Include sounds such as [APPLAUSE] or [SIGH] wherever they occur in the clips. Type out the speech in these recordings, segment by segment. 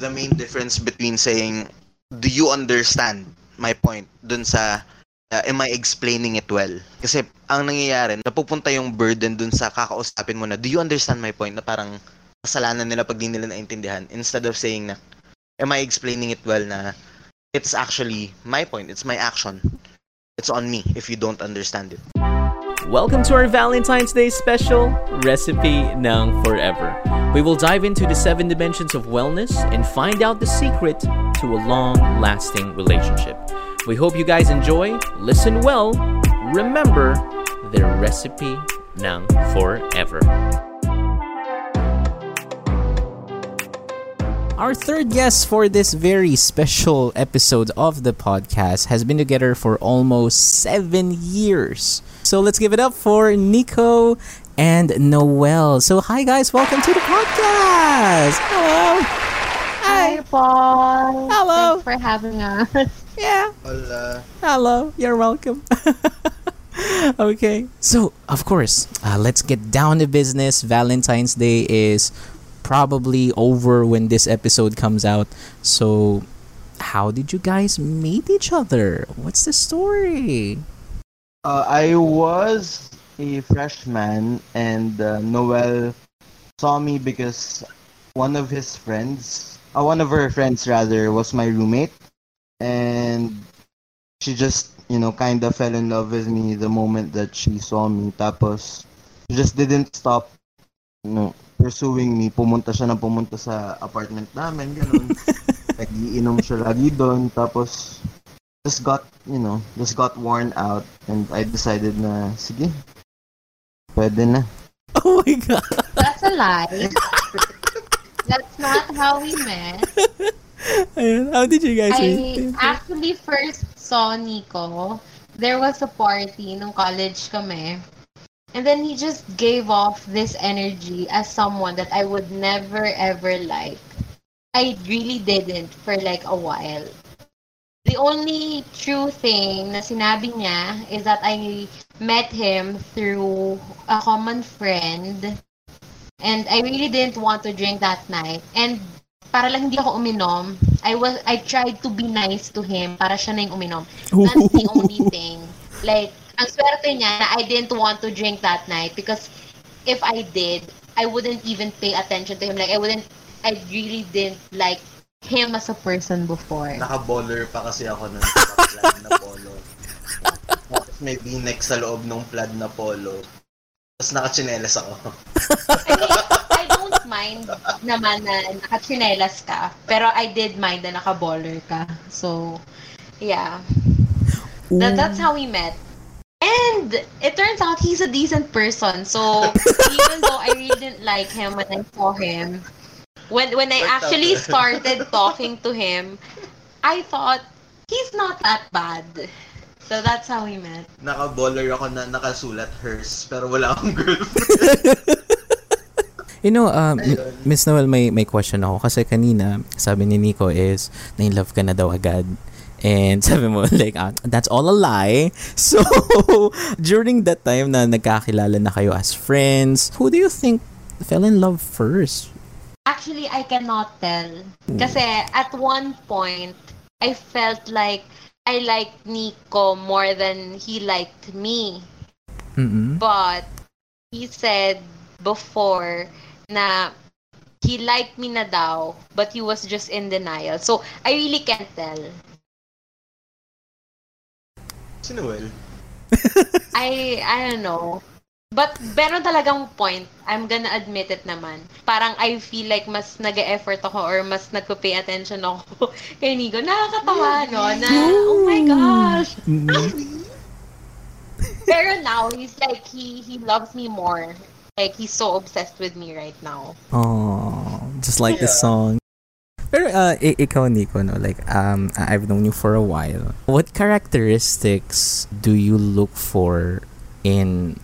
the main difference between saying, do you understand my point dun sa uh, am I explaining it well? Kasi ang nangyayari, napupunta yung burden dun sa kakausapin mo na, do you understand my point? Na parang kasalanan nila pag di nila naintindihan. Instead of saying na, am I explaining it well na it's actually my point, it's my action. It's on me if you don't understand it. Welcome to our Valentine's Day special, Recipe ng Forever. We will dive into the seven dimensions of wellness and find out the secret to a long-lasting relationship. We hope you guys enjoy, listen well, remember the recipe ng Forever. Our third guest for this very special episode of the podcast has been together for almost seven years. So let's give it up for Nico and Noel. So, hi guys, welcome to the podcast. Hello. Hi, Paul. Hello. Thanks for having us. [LAUGHS] Yeah. Hola. Hello. You're welcome. [LAUGHS] okay. So, of course, uh, let's get down to business. Valentine's Day is probably over when this episode comes out. So, how did you guys meet each other? What's the story? Uh, I was a freshman and uh, Noel saw me because one of his friends, uh, one of her friends rather, was my roommate. And she just, you know, kind of fell in love with me the moment that she saw me. Tapos, she just didn't stop, you know, pursuing me. Pumunta siya na pumunta sa apartment namin, ganun. [LAUGHS] Nag-iinom siya lagi doon. Tapos, just got, you know, just got worn out. And I decided na, sige, pwede na. [LAUGHS] Oh my god. That's a lie. That's not how we met. Ayun, How did you guys I meet? actually first saw Nico. There was a party nung college kami. And then he just gave off this energy as someone that I would never ever like. I really didn't for like a while. The only true thing na sinabi niya is that I met him through a common friend and I really didn't want to drink that night. And para lang hindi ako uminom, I was I tried to be nice to him para siya na yung uminom. That's the [LAUGHS] only thing. Like, ang swerte niya na I didn't want to drink that night because if I did, I wouldn't even pay attention to him. Like, I wouldn't, I really didn't like him as a person before. Naka-baller pa kasi ako nun plaid na polo. Tapos may v-neck sa loob ng plaid na polo. Tapos nakachinelas ako. I mean, I don't mind naman na naka-chinelas ka, pero I did mind na naka-baller ka. So, yeah. That, that's how we met. And it turns out he's a decent person. So even though I really didn't like him when I saw him, when when I actually [LAUGHS] started talking to him, I thought he's not that bad. So that's how we met. Naka-baller ako na nakasulat hers, pero wala akong girlfriend. [LAUGHS] You know, um, Miss Noel, may, may question ako. Kasi kanina, sabi ni Nico is, na-in-love ka na daw agad. And [LAUGHS] sabi mo, like, ah, that's all a lie. So, during that time na nagkakilala na kayo as friends, who do you think fell in love first? Actually, I cannot tell. Kasi at one point, I felt like I liked Nico more than he liked me. Mm-mm. But he said before na he liked me na daw, but he was just in denial. So, I really can't tell. Si Noel. I, I don't know. But, meron talagang point. I'm gonna admit it naman. Parang I feel like mas nag effort ako or mas nagpo-pay attention ako [LAUGHS] kay Nico. Nakakatawa, no? Na, oh my gosh! Pero now, he's like, he, he loves me more. Like, he's so obsessed with me right now. Oh, just like the song. Pero uh, i- ikaw, Nico, no? Like, um, I've known you for a while. What characteristics do you look for in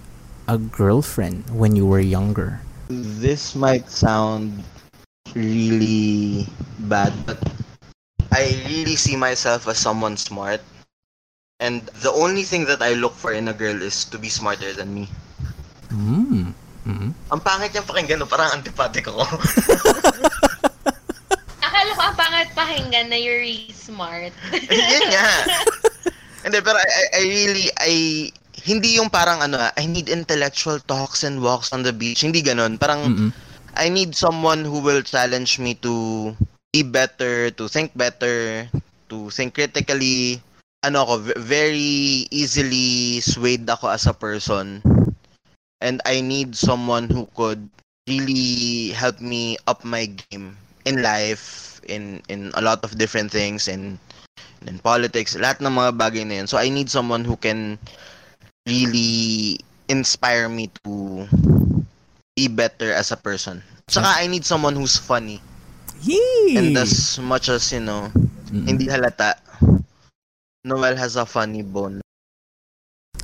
a girlfriend when you were younger? This might sound really bad, but I really see myself as someone smart. And the only thing that I look for in a girl is to be smarter than me. Mm. Mm. Ang pangit niyang pakinggan, no? parang antipati ko. [LAUGHS] Akala ko pakinggan na you're really smart. [LAUGHS] Yun nga. [LAUGHS] Hindi, pero I, I- I really, I, hindi yung parang ano, ah, I need intellectual talks and walks on the beach. Hindi ganun. Parang, Mm-mm. I need someone who will challenge me to be better, to think better, to think critically. Ano ako, very easily swayed ako as a person. And I need someone who could really help me up my game in life, in in a lot of different things, in in politics, lahat ng mga bagay na yun. So I need someone who can really inspire me to be better as a person. Saka I need someone who's funny. Yee! And as much as, you know, Mm-mm. hindi halata, Noel has a funny bone.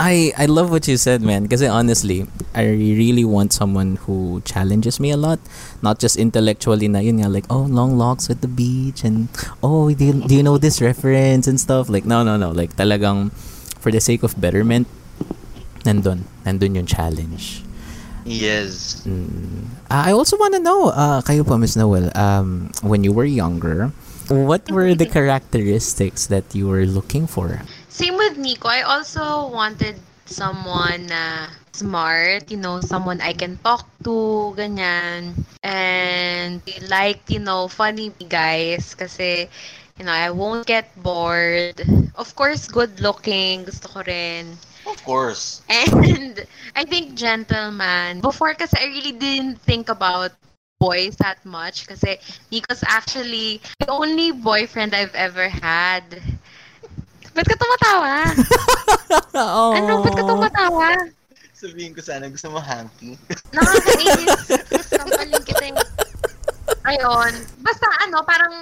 I I love what you said, man. Because honestly, I really want someone who challenges me a lot, not just intellectually. Na yun nga, like oh, long walks at the beach, and oh, do you, do you know this reference and stuff? Like no, no, no. Like talagang for the sake of betterment, nandun, nandun yung challenge. Yes. Mm. Uh, I also want to know, uh, kayo po, Miss Noel, um, when you were younger, what were the characteristics that you were looking for? Same with Nico. I also wanted someone na smart, you know, someone I can talk to, ganyan. And like, you know, funny guys kasi, you know, I won't get bored. Of course, good looking, gusto ko rin. Of course. And I think gentleman. Before kasi I really didn't think about boys that much kasi Nico's actually the only boyfriend I've ever had. Ba't ka tumatawa? [LAUGHS] oh. Ano? Ba't ka tumatawa? Sabihin ko sana gusto mo hanky. [LAUGHS] Nakakainis. Sampalin kita yung... Ayun. Basta ano, parang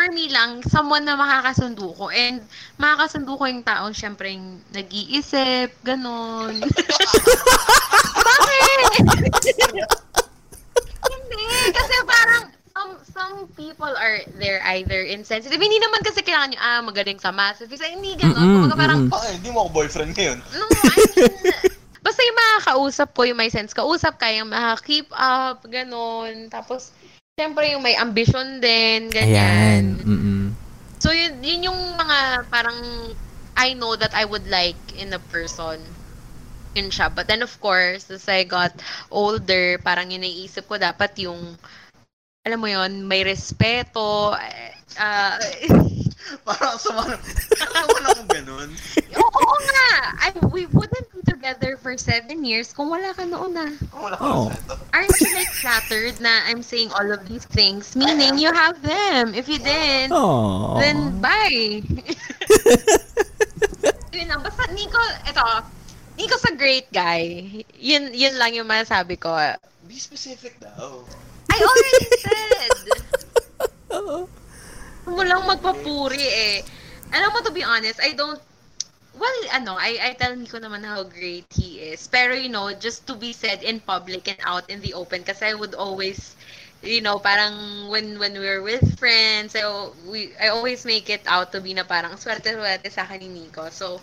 for me lang, someone na makakasundo ko. And makakasundo ko yung taong syempre yung nag-iisip, ganon. [LAUGHS] Bakit? Hindi. Kasi parang some, some people are there either insensitive. Hindi naman kasi kailangan nyo, ah, magaling sa math. Ay, Hindi ganon. Mm-mm, Kumbaga parang, mm-mm. Bakit? Hindi mo ako boyfriend ngayon. No, I mean, basta yung makakausap ko, yung may sense kausap ka, yung maka-keep up, ganon. Tapos, siyempre yung may ambition din, Ayan. ganyan. Mm-mm. So, yun, yun yung mga parang I know that I would like in a person. Yun siya. But then, of course, as I got older, parang yun naiisip ko, dapat yung, alam mo yun, may respeto, ah, [LAUGHS] Parang sama naman ako ganun. [LAUGHS] Oo, oo nga. I, we wouldn't be together for seven years kung wala ka noon na. Wala Oh. ko Aren't you like flattered na I'm saying all of these things? Meaning you have them. If you didn't, Oh. then bye. [LAUGHS] yun lang. Basta Nico, ito, Nico's a great guy. Yun, yun lang yung masasabi ko. Be specific daw. Already said. mo lang magpapuri eh. Alam mo, to be honest, I don't, well, ano, I, I tell Nico naman how great he is. Pero, you know, just to be said in public and out in the open, kasi I would always, you know, parang when when we're with friends, I, we, I always make it out to be na parang swerte-swerte sa akin ni Nico. So,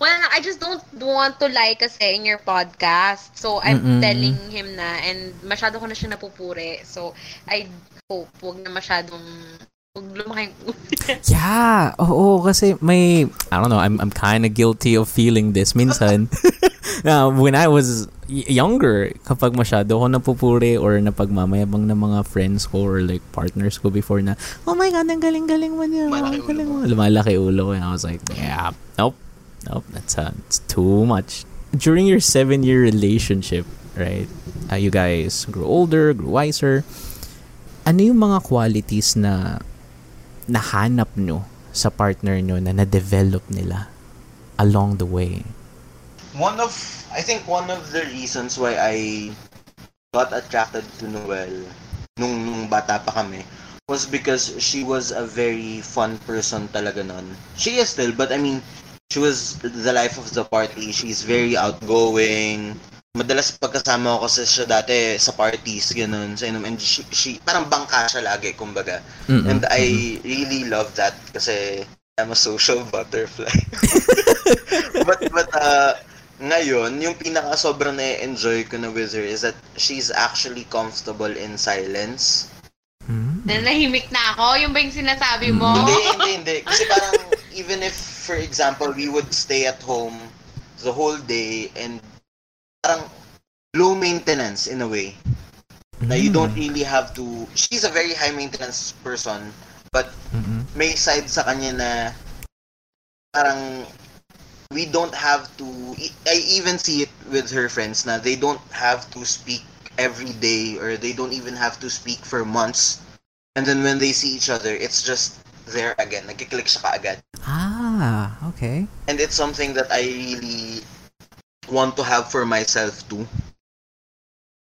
well, I just don't want to like kasi in your podcast. So, I'm Mm-mm. telling him na, and masyado ko na siya napupuri. So, I hope wag na masyadong Huwag lumaki Yeah, oo, kasi may, I don't know, I'm, I'm kind of guilty of feeling this minsan. [LAUGHS] uh, when I was y- younger, kapag masyado ko napupuri or napagmamayabang ng mga friends ko or like partners ko before na, oh my God, ang galing-galing mo niya. Malaki ang galing ulo mo. Lumalaki ulo ko. And I was like, yeah, nope, nope, that's, uh, it's too much. During your seven-year relationship, right, uh, you guys grew older, grew wiser, ano yung mga qualities na nahanap nyo sa partner nyo na na-develop nila along the way? One of, I think one of the reasons why I got attracted to Noel nung, nung bata pa kami was because she was a very fun person talaga nun. She is still, but I mean, she was the life of the party. She's very outgoing. Madalas pagkasama ko sa siya dati sa parties, ganun, sa inom. And she, she parang bangka siya lagi, kumbaga. Mm-mm. And I really love that kasi I'm a social [LAUGHS] butterfly. [LAUGHS] but but uh, ngayon, yung pinaka sobrang na-enjoy ko na with her is that she's actually comfortable in silence. Mm. Nanahimik na ako. Yung ba yung sinasabi mo? Hindi, hindi, hindi. Kasi parang, even if, for example, we would stay at home the whole day and parang low maintenance in a way. Na you don't really have to, she's a very high maintenance person, but Mm-mm. may side sa kanya na parang we don't have to I even see it with her friends na they don't have to speak every day or they don't even have to speak for months and then when they see each other it's just there again nagkiklik siya kaagad Ah, okay. and it's something that I really want to have for myself too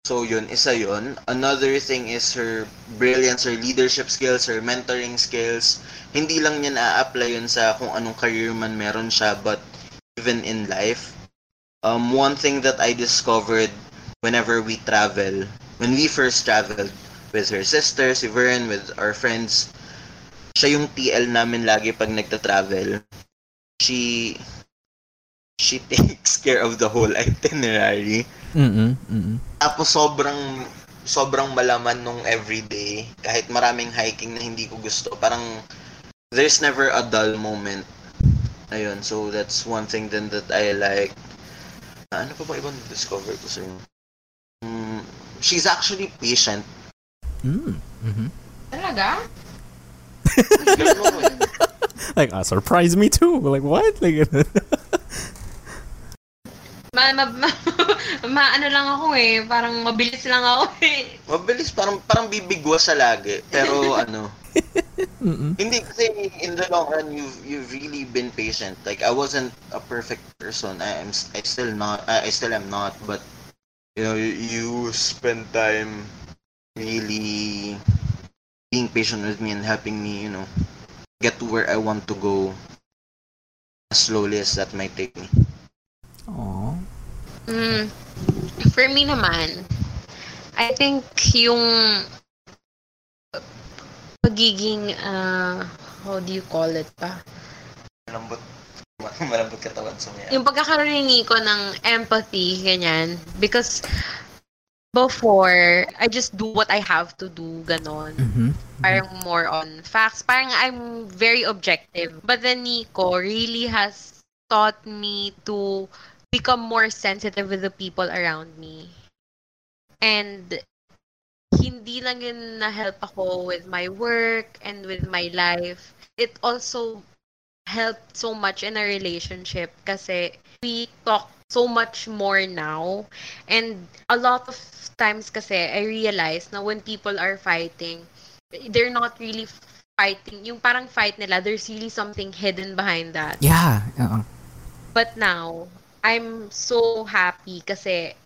So yun, isa yun. Another thing is her brilliance, her leadership skills, her mentoring skills. Hindi lang niya na-apply yun sa kung anong career man meron siya, but even in life. Um, one thing that I discovered whenever we travel, when we first traveled with her sister, si Vern, with our friends, siya yung TL namin lagi pag nagta-travel. She she [LAUGHS] takes care of the whole itinerary. Mm-mm. Mm-mm. Tapos sobrang sobrang malaman nung everyday kahit maraming hiking na hindi ko gusto. Parang there's never a dull moment. Ayun, so that's one thing then that I like. Ah, Ano pa ba ibang discover ko sa Mm, she's actually patient. Mm. Mm-hmm. Talaga? Ganun [LAUGHS] ako. Like, ah, surprise me too. Like, what? Like, [LAUGHS] Ma, ma, ma, [LAUGHS] ma- ano lang ako eh. Parang mabilis lang ako eh. Mabilis, parang parang bibigwa sa lagi. Pero ano, mm-mm. Hindi kasi in the long run you've you've really been patient. Like I wasn't a perfect person. I am I still not I, I still am not but you know you, you spend time really being patient with me and helping me, you know, get to where I want to go as slowly as that might take me. Aw. Mm, for me naman, I think yung pagiging, uh, how do you call it pa? Malambot malambot katawan sa mga. Yung pagkakaroon ni Nico ng empathy, ganyan. Because before, I just do what I have to do, ganon. Mm-hmm. Parang more on facts. Parang I'm very objective. But then Nico really has taught me to become more sensitive with the people around me. And hindi lang yun na-help ako with my work and with my life. It also helped so much in a relationship kasi we talk so much more now. And a lot of times kasi I realize na when people are fighting, they're not really fighting. Yung parang fight nila, there's really something hidden behind that. Yeah. Uh-uh. But now, I'm so happy kasi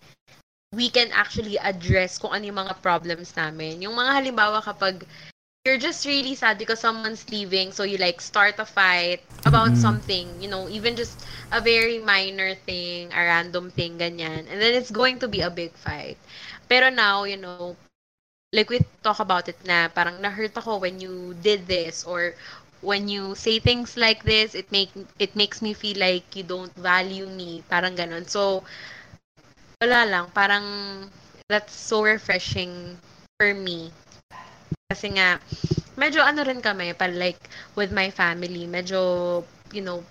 we can actually address kung ano yung mga problems namin. Yung mga halimbawa kapag you're just really sad because someone's leaving, so you like start a fight about Mhm. something, you know, even just a very minor thing, a random thing, ganyan. And then it's going to be a big fight. Pero now, you know, like we talk about it na parang na-hurt ako when you did this or when you say things like this, it make it makes me feel like you don't value me, parang ganun. So wala lang, parang that's so refreshing for me. Kasi nga medyo ano rin kami, pa like with my family, medyo you know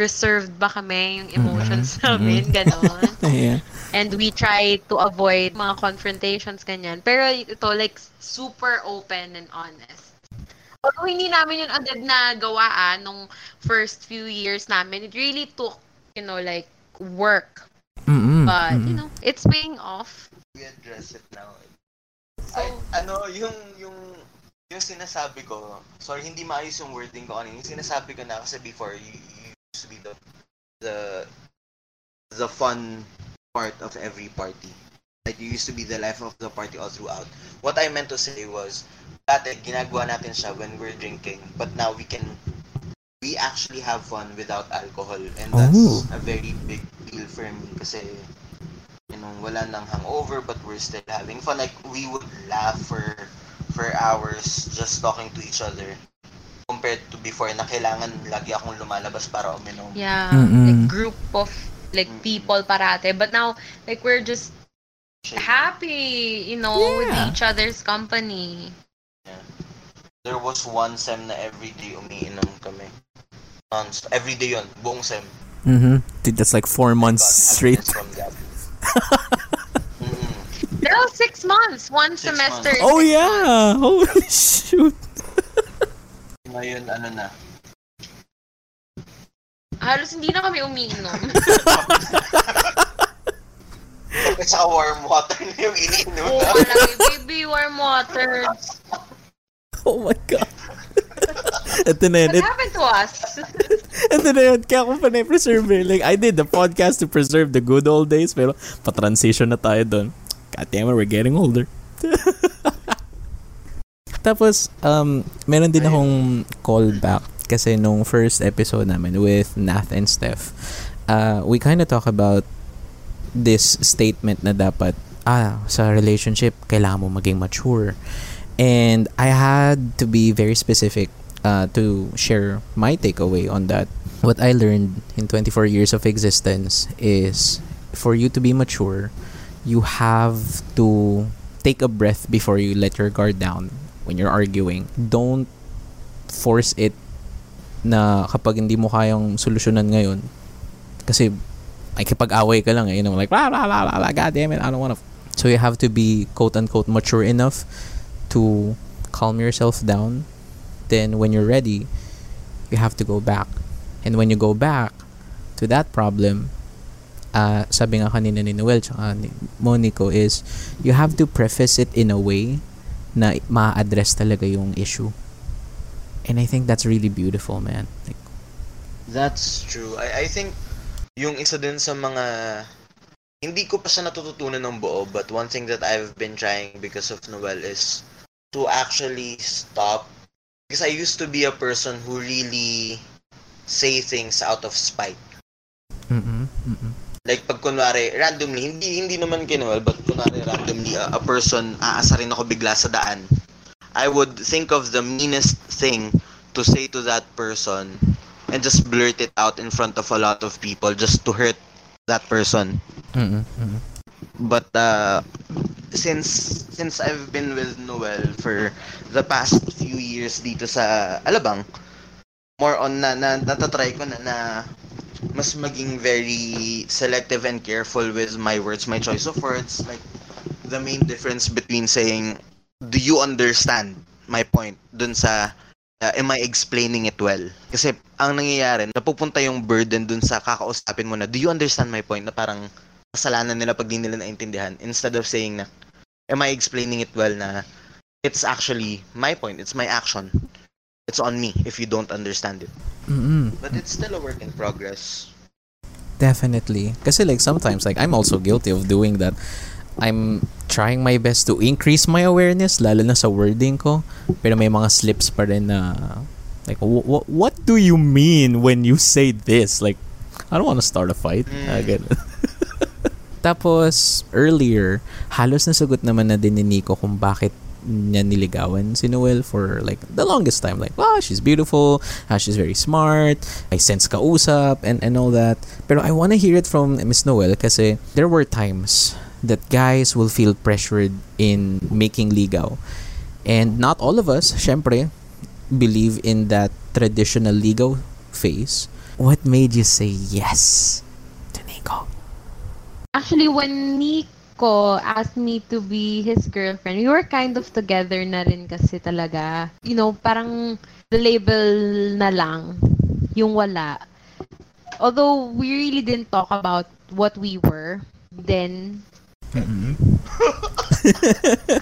reserved ba kami yung emotions Mhm, namin, mhm. ganon. [LAUGHS] yeah. And we try to avoid mga confrontations, ganyan. Pero ito, like, super open and honest. Although hindi namin yun agad na gawaan nung first few years namin, it really took, you know, like, work. Mm-mm. But, you Mm-mm. know, it's paying off. we address it now. So, Ay, ano, yung, yung, yung sinasabi ko, sorry, hindi maayos yung wording ko kanina. Yung sinasabi ko na kasi before, you, you used to be the, the, the fun part of every party. Like, you used to be the life of the party all throughout. What I meant to say was, dati, ginagawa natin siya when we're drinking, but now we can, we actually have fun without alcohol. And that's Oh. a very big deal for me kasi, know, wala nang hangover but we're still having fun. Like, we would laugh for for hours just talking to each other compared to before na kailangan lagi akong lumalabas para uminom. yeah, Mm-mm. like, group of, like, Mm-mm. people parate. But now, like, we're just happy, you know, with Yeah. each other's company. there was one sem na everyday umiinom kami. Non- everyday yun, buong sem. Mm-hmm. That's like four months straight. From that. [LAUGHS] No, six months. One Six semester. months. Oh six yeah! Holy shoot! [LAUGHS] Ngayon, ano na. Halos hindi na kami umiinom. Kapit [LAUGHS] sa warm water na yung iniinom Oo, na. malaki. Baby, warm water. Oh my god! Ito na yun. What It, happened to us? Ito na yun. Kaya ako pa na-preserve eh. Like, I did the podcast to preserve the good old days, pero pa-transition na tayo doon. God damn it, we're getting older. [LAUGHS] Tapos, um, meron din akong callback kasi nung first episode namin with Nath and Steph, uh, we kind of talk about this statement na dapat, ah, sa relationship, kailangan mo maging mature. And I had to be very specific uh, to share my takeaway on that. What I learned in 24 years of existence is for you to be mature, you have to take a breath before you let your guard down when you're arguing. Don't force it na kapag hindi mo kayang solusyonan ngayon kasi ay kapag-away ka lang eh, you know, like, la, la, la, la, god damn it, I don't wanna... So you have to be, quote-unquote, mature enough to calm yourself down. Then when you're ready, you have to go back. And when you go back to that problem, uh, sabi nga kanina ni Noel tsaka ni Monico is, you have to preface it in a way na ma-address talaga yung issue. And I think that's really beautiful, man. Like, That's True. I, I think yung isa din sa mga hindi ko pa siya natututunan ng buo but one thing that I've been trying because of Noel is to actually stop because I used to be a person who really say things out of spite. mm-mm, mm-mm. Like pag kunwari randomly hindi hindi naman Noel but kunwari randomly a, a person aasarin ako bigla sa daan. I would think of the meanest thing to say to that person and just blurt it out in front of a lot of people just to hurt that person. Mm-mm, mm-mm. But uh, since since I've been with Noel for the past few years dito sa Alabang, more on na, na natatry ko na na mas maging very selective and careful with my words, my choice of words. Like the main difference between saying, "Do you understand my point?" dun sa uh, am I explaining it well? Kasi ang nangyayari, napupunta yung burden dun sa kakausapin mo na, do you understand my point? Na parang kasalanan nila pag di nila naintindihan. Instead of saying na, am I explaining it well na it's actually my point, it's my action. It's on me if you don't understand it. Mm-mm. But it's still a work in progress. Definitely. Kasi like sometimes like I'm also guilty of doing that. I'm trying my best to increase my awareness lalo na sa wording ko pero may mga slips pa rin na like w- w- what do you mean when you say this like I don't want to start a fight Mm. Ah, ganun. [LAUGHS] Tapos earlier halos nasagot naman na din ni Nico kung bakit niya niligawan si Noel for like the longest time. Like wow she's beautiful. Ah, she's very smart. I sense kausap and and all that. Pero I want to hear it from Miss Noel kasi there were times that guys will feel pressured in making ligaw. And not all of us syempre believe in that traditional ligaw phase. What made you say yes Actually, when Nico asked me to be his girlfriend, we were kind of together na rin kasi talaga. You know, parang the label na lang, yung wala. Although we really didn't talk about what we were then, mm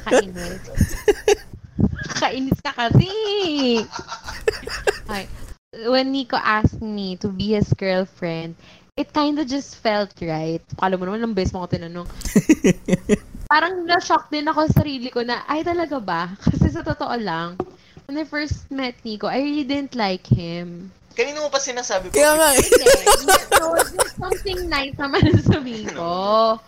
kainis. Kainis ka kasi. [LAUGHS] Okay. When Nico asked me to be his girlfriend, it kind of just felt right. Kala mo naman, ang best mo ko tinanong. [LAUGHS] Parang na-shock din ako sa sarili ko na, ay talaga ba? Kasi sa totoo lang, when I first met Nico, I really didn't like him. Kanino mo pa sinasabi ko? kaya nga eh. There's something nice naman [LAUGHS] sa ko.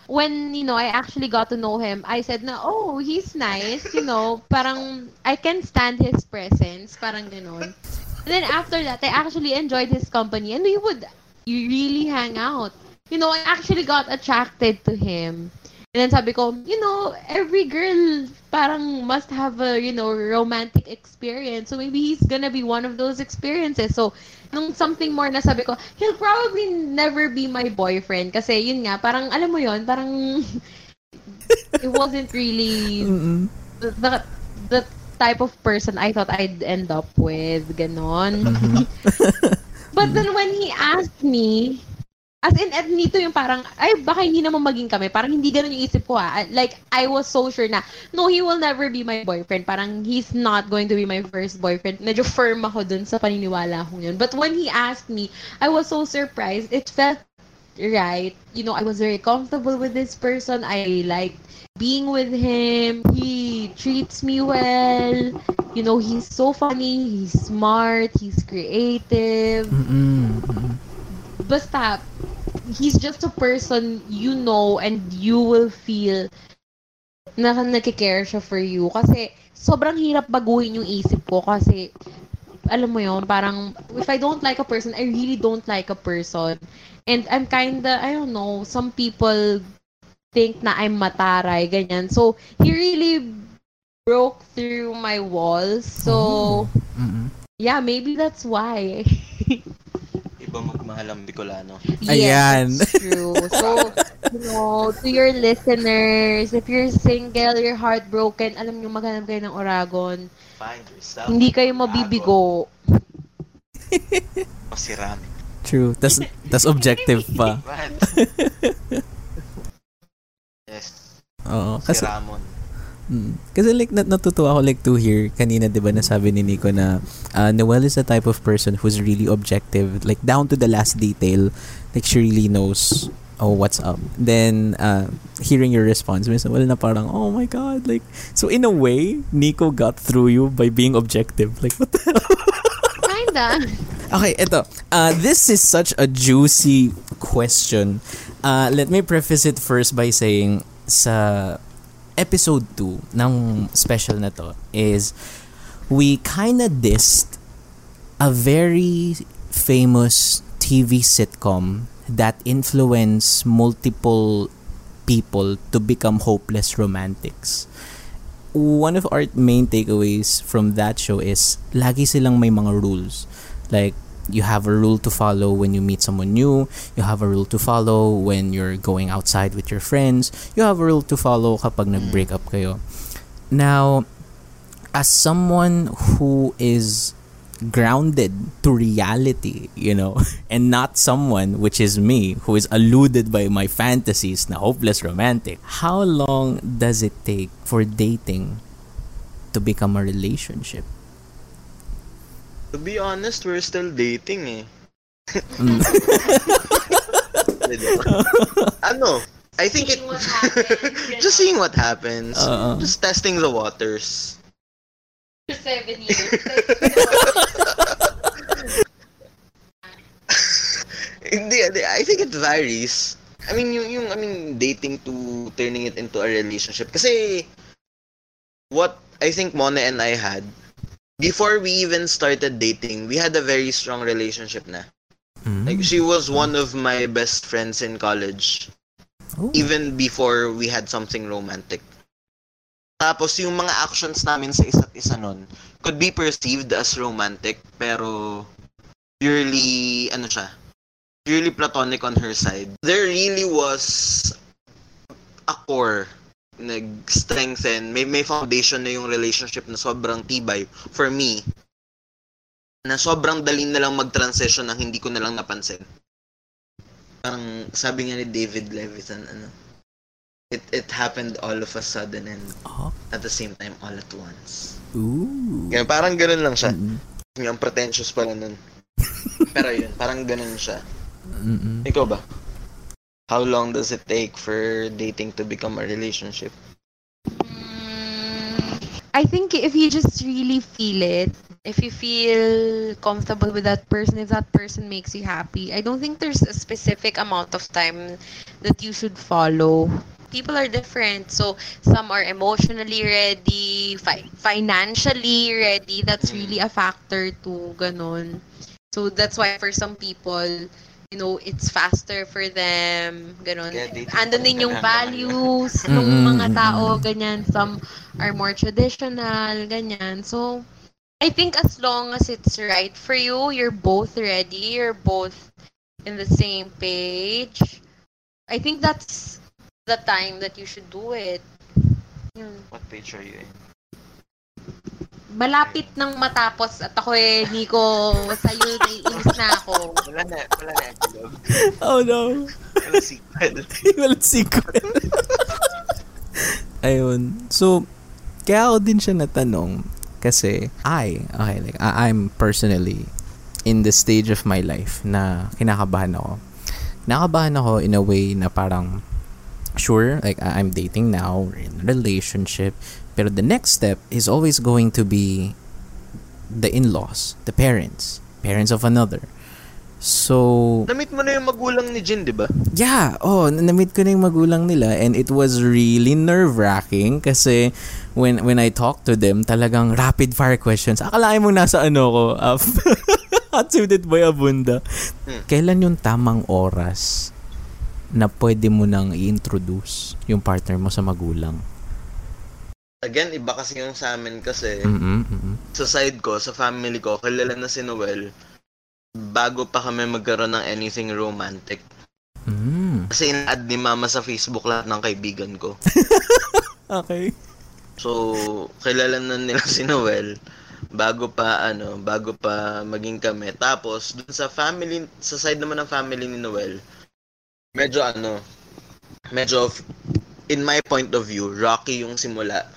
When, you know, I actually got to know him, I said na, oh, he's nice, you know, parang, I can stand his presence, parang ganun. And then after that, I actually enjoyed his company, and we would you really hang out. You know, I actually got attracted to him. And then sabi ko, you know, every girl parang must have a, you know, romantic experience. So maybe he's gonna be one of those experiences. So, nung something more na sabi ko, he'll probably never be my boyfriend. Kasi yun nga, parang, alam mo yon parang, [LAUGHS] it wasn't really the, the, the type of person I thought I'd end up with. Ganon. [LAUGHS] But then when he asked me, as in, at nito yung parang, ay, baka hindi naman maging kami. Parang hindi ganun yung isip ko ah. Like, I was so sure na, no, he will never be my boyfriend. Parang, he's not going to be my first boyfriend. Medyo firm ako dun sa paniniwala ko yun. But when he asked me, I was so surprised. It felt right. You know, I was very comfortable with this person. I liked being with him. He treats me well. You know, he's so funny. He's smart. He's creative. Mm-mm. Basta, he's just a person you know and you will feel na nagkikare siya for you. Kasi, sobrang hirap baguhin yung isip ko kasi, alam mo yun, parang, if I don't like a person, I really don't like a person. And I'm kinda, I don't know, some people think na I'm mataray, ganyan. So, he really broke through my walls. So, Mm-mm. yeah, maybe that's why. [LAUGHS] Iba magmahal ang Bicolano. Ayan. Yes, that's true. So, you know, to your listeners, if you're single, you're heartbroken, alam nyo, maghanap kayo ng Oragon. Find yourself. Hindi kayo mabibigo. O si Ram. True. Tas, tas objective pa. [LAUGHS] [LAUGHS] Yes. Oo. Si Kasi, Ramon. Mm. Kasi like nat natutuwa ako like to hear kanina 'di ba nasabi ni Nico na uh, Noel is the type of person who's really objective like down to the last detail like she really knows oh what's up then uh, hearing your response Miss Noel na parang oh my god like so in a way Nico got through you by being objective like what the hell [LAUGHS] Kinda. Okay, ito. Uh, this is such a juicy question. Uh, let me preface it first by saying sa episode 2 ng special na to is we kinda dissed a very famous TV sitcom that influenced multiple people to become hopeless romantics. One of our main takeaways from that show is lagi silang may mga rules. Like, you have a rule to follow when you meet someone new. You have a rule to follow when you're going outside with your friends. You have a rule to follow kapag mm. nag-break up kayo. Now, as someone who is grounded to reality, you know, [LAUGHS] and not someone, which is me, who is eluded by my fantasies na hopeless romantic, how long does it take for dating to become a relationship? To be honest, we're still dating eh. [LAUGHS] Mm. ano? I think it... Seeing what happens, [LAUGHS] Just seeing what happens. Oo. Just testing the waters. For seven years. [LAUGHS] Hindi, hindi. I think it varies. I mean, yung, yung, I mean, dating to turning it into a relationship. Kasi, what I think Mona and I had, before we even started dating, we had a very strong relationship na. Mm. Like, she was one of my best friends in college. Oh. Even before we had something romantic. Tapos, yung mga actions namin sa isa't isa nun could be perceived as romantic, pero purely, ano siya, purely platonic on her side. There really was a core nag-strengthen, may, may foundation na yung relationship na sobrang tibay for me na sobrang dali na lang mag-transition nang hindi ko na lang napansin. Parang sabi nga ni David Levitan, ano, it it happened all of a sudden and Oh. at the same time all at once. Ooh. Ganun, parang ganun lang siya. Mm-mm. Yung pretentious pala nun. Pero yun, parang ganun siya. Mm-mm. Ikaw ba? How long does it take for dating to become a relationship? I think if you just really feel it, if you feel comfortable with that person, if that person makes you happy, I don't think there's a specific amount of time that you should follow. People are different. So some are emotionally ready, fi- financially ready. That's really hmm. a factor too, ganon. So that's why for some people, you know, it's faster for them, ganun. Dating Andun din yung values [LAUGHS] ng mga tao, ganyan. Some are more traditional, ganyan. So, I think as long as it's right for you, you're both ready, you're both in the same page. I think that's the time that you should do it. What page are you in? Malapit nang matapos at ako eh, Nico, sa'yo naiinis na ako. Wala na, wala na epilogue. Oh no. Wala sequel. [LAUGHS] Walang sequel. Ayun. So, kaya ako din siya natanong kasi I, okay, like, I- I'm personally in the stage of my life na kinakabahan ako. Kinakabahan ako in a way na parang sure, like I'm dating now, we're in a relationship, pero the next step is always going to be the in-laws, the parents, parents of another. So, Namit mo na yung magulang ni Jin, di ba? Yeah, oh, na- na-meet ko na yung magulang nila and it was really nerve-wracking kasi when when I talked to them, talagang rapid fire questions. Akalain mo nasa ano ko, uh, [LAUGHS] suited boy abunda. Hmm. Kailan yung tamang oras na pwede mo nang i-introduce yung partner mo sa magulang? Again, iba kasi yung sa amin kasi mm-mm. sa side ko, sa family ko, kilala na si Noel bago pa kami magkaroon ng anything romantic. Mm. Kasi in-add ni mama sa Facebook lahat ng kaibigan ko. [LAUGHS] Okay. So, kilala na nila si Noel bago pa ano, bago pa maging kami. Tapos dun sa family, sa side naman ng family ni Noel, medyo ano, medyo in my point of view, rocky yung simula.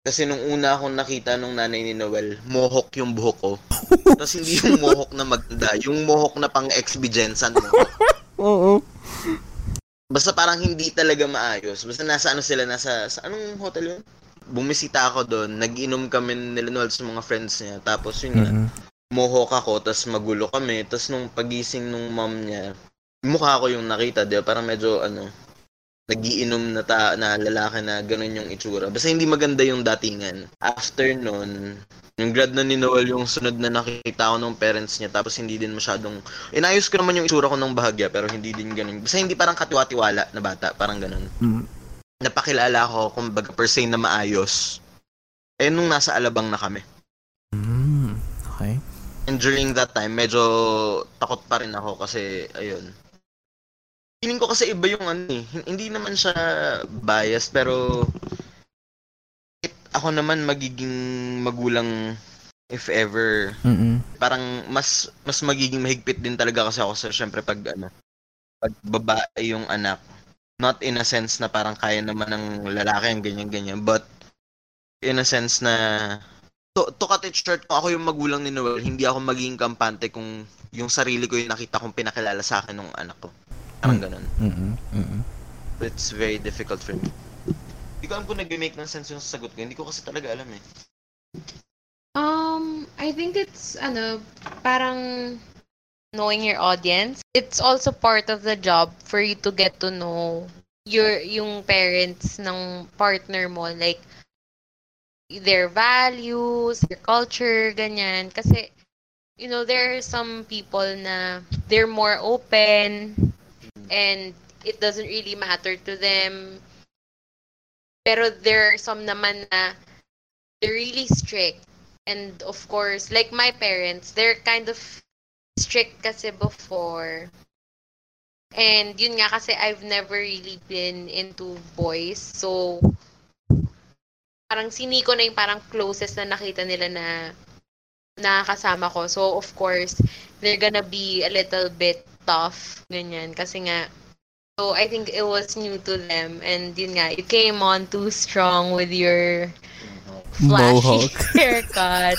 Kasi nung una akong nakita nung nanay ni Noel, mohawk yung buhok ko. [LAUGHS] Tapos hindi yung mohawk na maganda, yung mohawk na pang ex-Bijensan mohawk. [LAUGHS] Oo. Basta parang hindi talaga maayos. Basta nasa ano sila, nasa, sa anong hotel yun? Bumisita ako doon, nag-inom kami nila Noel sa mga friends niya. Tapos yun nga, Mm-mm. mohawk ako, tapos magulo kami. Tapos nung pagising nung mom niya, mukha ko yung nakita, di ba? Parang medyo ano, nagiinom na, ta- na lalaki na ganun yung itsura. Basta hindi maganda yung datingan. After nun, yung grad na ni Noel yung sunod na nakita ko ng parents niya tapos hindi din masyadong inayos ko naman yung itsura ko ng bahagya pero hindi din ganun. Basta hindi parang katiwa-tiwala na bata, parang ganun. Mm. Napakilala ko kumbaga per se na maayos. Eh nung nasa alabang na kami. Mm. Okay. And during that time, medyo takot pa rin ako kasi, ayun. Feeling ko kasi iba yung ano eh. Hin- Hindi naman siya bias, pero ako naman magiging magulang if ever. Mm-mm. Parang mas mas magiging mahigpit din talaga kasi ako sa syempre pag ano, pag babae yung anak. Not in a sense na parang kaya naman ng lalaki ang ganyan-ganyan, but in a sense na to, to cut it short, kung ako yung magulang ni Noel, hindi ako magiging kampante kung yung sarili ko yung nakita kong pinakilala sa akin ng anak ko. Parang ganun. Mm-mm. Mm-mm. It's very difficult for me. Hindi ko alam kung nag-make ng sense yung sagot ko. Hindi ko kasi talaga alam eh. Um, I think it's ano, parang knowing your audience. It's also part of the job for you to get to know your yung parents ng partner mo like their values, their culture, ganyan. Kasi you know, there are some people na they're more open and it doesn't really matter to them. Pero there are some naman na they're really strict. And of course, like my parents, they're kind of strict kasi before. And yun nga kasi I've never really been into boys. So, parang si Nico na yung parang closest na nakita nila na nakakasama ko. So, of course, they're gonna be a little bit tough. Ganyan. Kasi nga, so I think it was new to them. And yun nga, you came on too strong with your flashy Mohawk. [LAUGHS] haircut.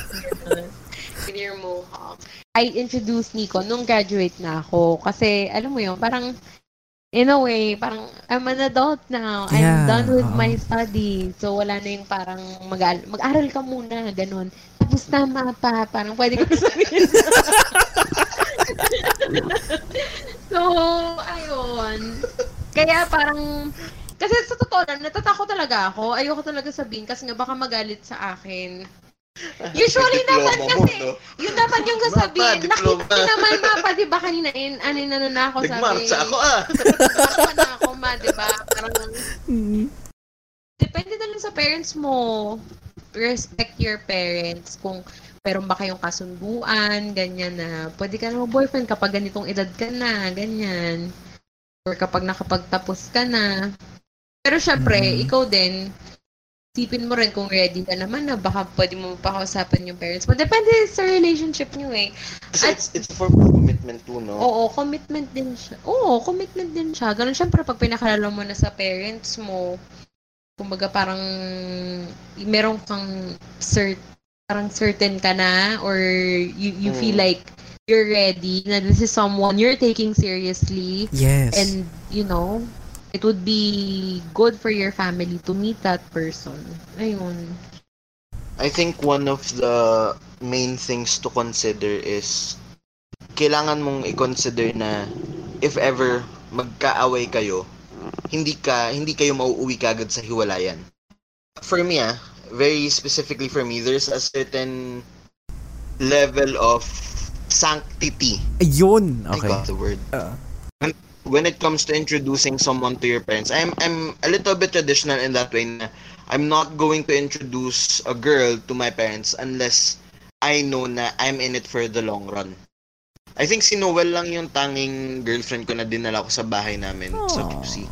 with your mohawk. I introduced Nico nung graduate na ako. Kasi, alam mo yun, parang, in a way, parang, I'm an adult now. I'm Yeah, done with my study. So, wala na yung parang, mag- mag-aral ka muna, ganun. Tapos tama pa, parang pwede ko sabihin. [LAUGHS] so, ayun. Kaya parang, kasi sa totoo lang, natatakot talaga ako. Ayoko talaga sabihin kasi nga baka magalit sa akin [LAUGHS] Usually naman Diploma mo, kasi, no? yun naman yung sasabihin. Nakita naman mapa, di ba kanina, in, ano na na ako sabi. Nagmarcha ako ah. Marcha na ako ma, di ba? Parang, Mm. depende na lang sa parents mo. Respect your parents. Kung meron ba kayong kasunduan, ganyan na, pwede ka na boyfriend kapag ganitong edad ka na, ganyan. Or kapag nakapagtapos ka na. Pero syempre, Mhm. ikaw din, isipin mo rin kung ready ka naman na baka pwede mo pakausapin yung parents mo. Depende sa relationship nyo eh. Kasi it's, it's of commitment too, no? Oo, commitment din siya. Oo, commitment din siya. Ganun syempre pag pinakalala mo na sa parents mo, kumbaga parang meron kang cert, parang certain ka na or you, you feel Mm. like you're ready na this is someone you're taking seriously Yes. and you know it would be good for your family to meet that person. Ayun. I think one of the main things to consider is kailangan mong i-consider na if ever magkaaway kayo, hindi ka hindi kayo mauuwi kagad sa hiwalayan. For me ah, very specifically for me, there's a certain level of sanctity. Ayun. I Okay. got the word. Uh. When- when it comes to introducing someone to your parents, I'm I'm a little bit traditional in that way. Na I'm not going to introduce a girl to my parents unless I know na I'm in it for the long run. I think si Noel lang yung tanging girlfriend ko na dinala ko sa bahay namin sa Aw. QC.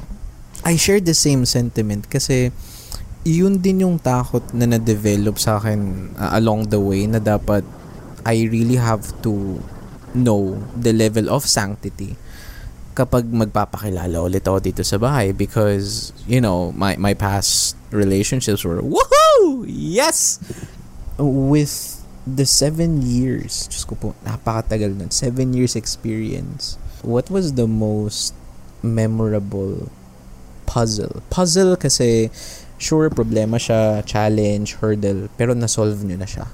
I share the same sentiment kasi yun din yung takot na na-develop sa akin uh, along the way na dapat I really have to know the level of sanctity kapag magpapakilala ulit ako dito sa bahay because you know my my past relationships were woohoo yes with the seven years Diyos ko po napakatagal nun seven years experience what was the most memorable puzzle. Puzzle kasi sure problema siya, challenge, hurdle, pero na-solve niyo na siya.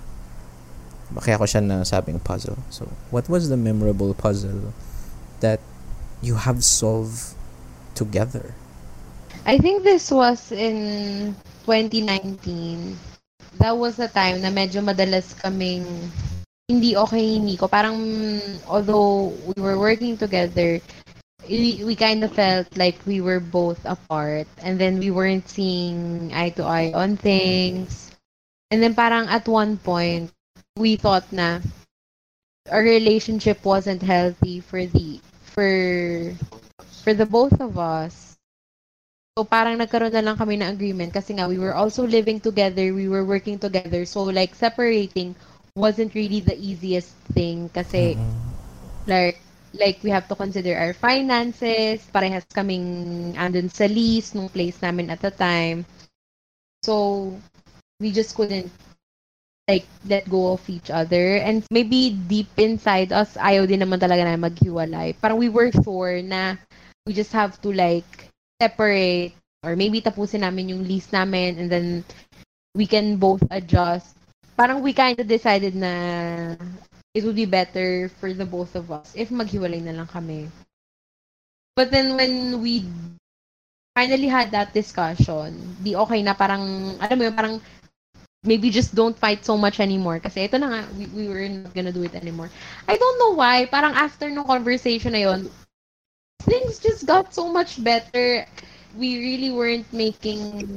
Kaya ko siya nasabing puzzle. So, what was the memorable puzzle that you have solved together? I think this was in 2019. That was the time na medyo madalas kaming hindi okay ni Nico. Parang, although we were working together, we, we kind of felt like we were both apart. And then we weren't seeing eye to eye on things. And then parang at one point, we thought na our relationship wasn't healthy for the, for, for the both of us. So parang nagkaroon na lang kami ng agreement kasi nga we were also living together, we were working together. So like separating wasn't really the easiest thing kasi like like we have to consider our finances, parehas kaming andun sa lease nung place namin at the time. So we just couldn't like let go of each other and maybe deep inside us ayaw din naman talaga na maghiwalay. Parang we were sure na we just have to like separate or maybe tapusin namin yung lease namin and then we can both adjust. Parang we kind of decided na it would be better for the both of us if maghiwalay na lang kami. But then when we finally had that discussion, di okay na parang, alam mo yun, parang maybe just don't fight so much anymore. Kasi ito na nga, we, we were not gonna do it anymore. I don't know why, parang after nung conversation na yun, things just got so much better. We really weren't making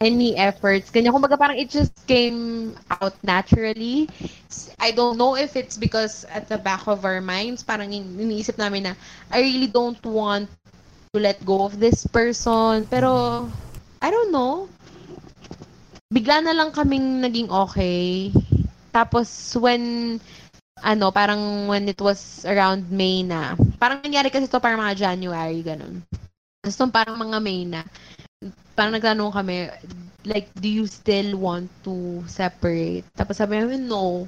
any efforts. Kanya, kumbaga parang it just came out naturally. I don't know if it's because at the back of our minds, parang in- iniisip namin na, I really don't want to let go of this person. Pero, I don't know. Bigla na lang kaming naging okay. Tapos, when, ano, parang when it was around May na, parang nangyari kasi to parang mga January, ganun. Tapos parang mga May na, parang nagtanong kami, like, do you still want to separate? Tapos sabi namin, no.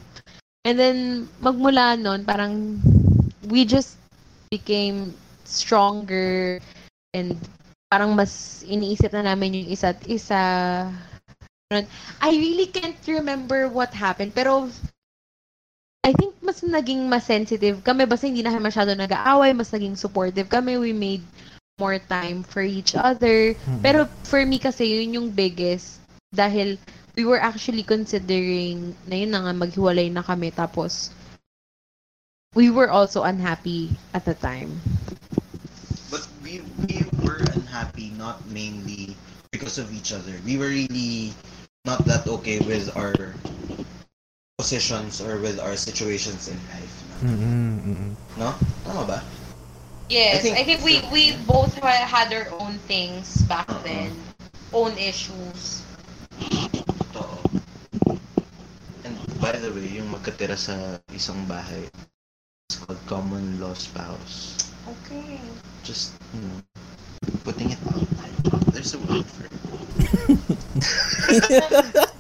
And then, magmula nun, parang, we just became stronger and parang mas iniisip na namin yung isa't isa. I really can't remember what happened, pero I think mas naging mas sensitive kami basta hindi na masyado nag-aaway, mas naging supportive kami. We made more time for each other. Pero for me kasi yun yung biggest dahil we were actually considering na yun na nga maghiwalay na kami tapos we were also unhappy at the time. But we, we were unhappy not mainly because of each other. We were really not that okay with our positions or with our situations in life. Mm-mm, mm-mm. No? Tama ba? Yes, I think- I think, we we both had our own things back Uh-uh. then, own issues. Totoo. And by the way, yung magkatira sa isang bahay, it's called common law spouse. Okay. Just, you know, putting it out there. There's a word for it. [LAUGHS]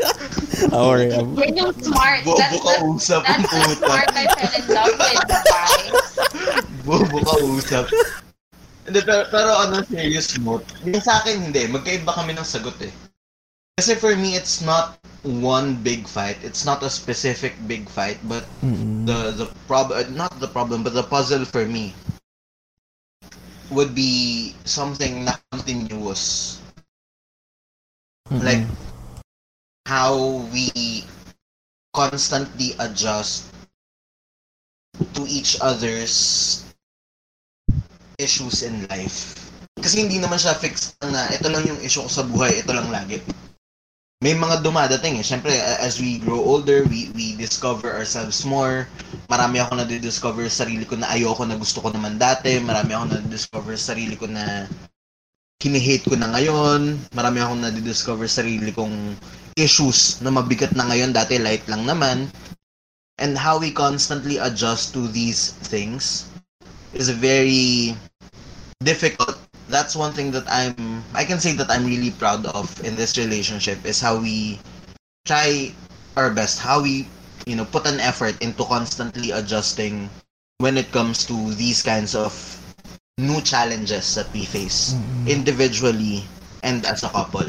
Sorry, I'm- Yan yung smart. Bobo That's, ka that's, usap that's the puta. smart I fell in love with, guys. Bobo ka usap. [LAUGHS] Hindi, pero, pero ano, serious. Yung sa akin, hindi. Magkaiba kami ng sagot eh. Kasi for me, it's not one big fight. It's not a specific big fight, but Mm-mm. the the problem not the problem but the puzzle for me would be something not continuous Mm-mm. like how we constantly adjust to each other's issues in life kasi hindi naman siya fixed na ito lang yung issue ko sa buhay ito lang lagi may mga dumadating eh. Siyempre, as we grow older, we we discover ourselves more. Marami ako na-discover sa sarili ko na ayoko na gusto ko naman dati. Marami ako na-discover sa sarili ko na kinihate ko na ngayon. Marami ako na-discover sa sarili kong issues na mabigat na ngayon. Dati light lang naman. And how we constantly adjust to these things is very difficult that's one thing that I'm I can say that I'm really proud of in this relationship is how we try our best, how we you know put an effort into constantly adjusting when it comes to these kinds of new challenges that we face individually and as a couple.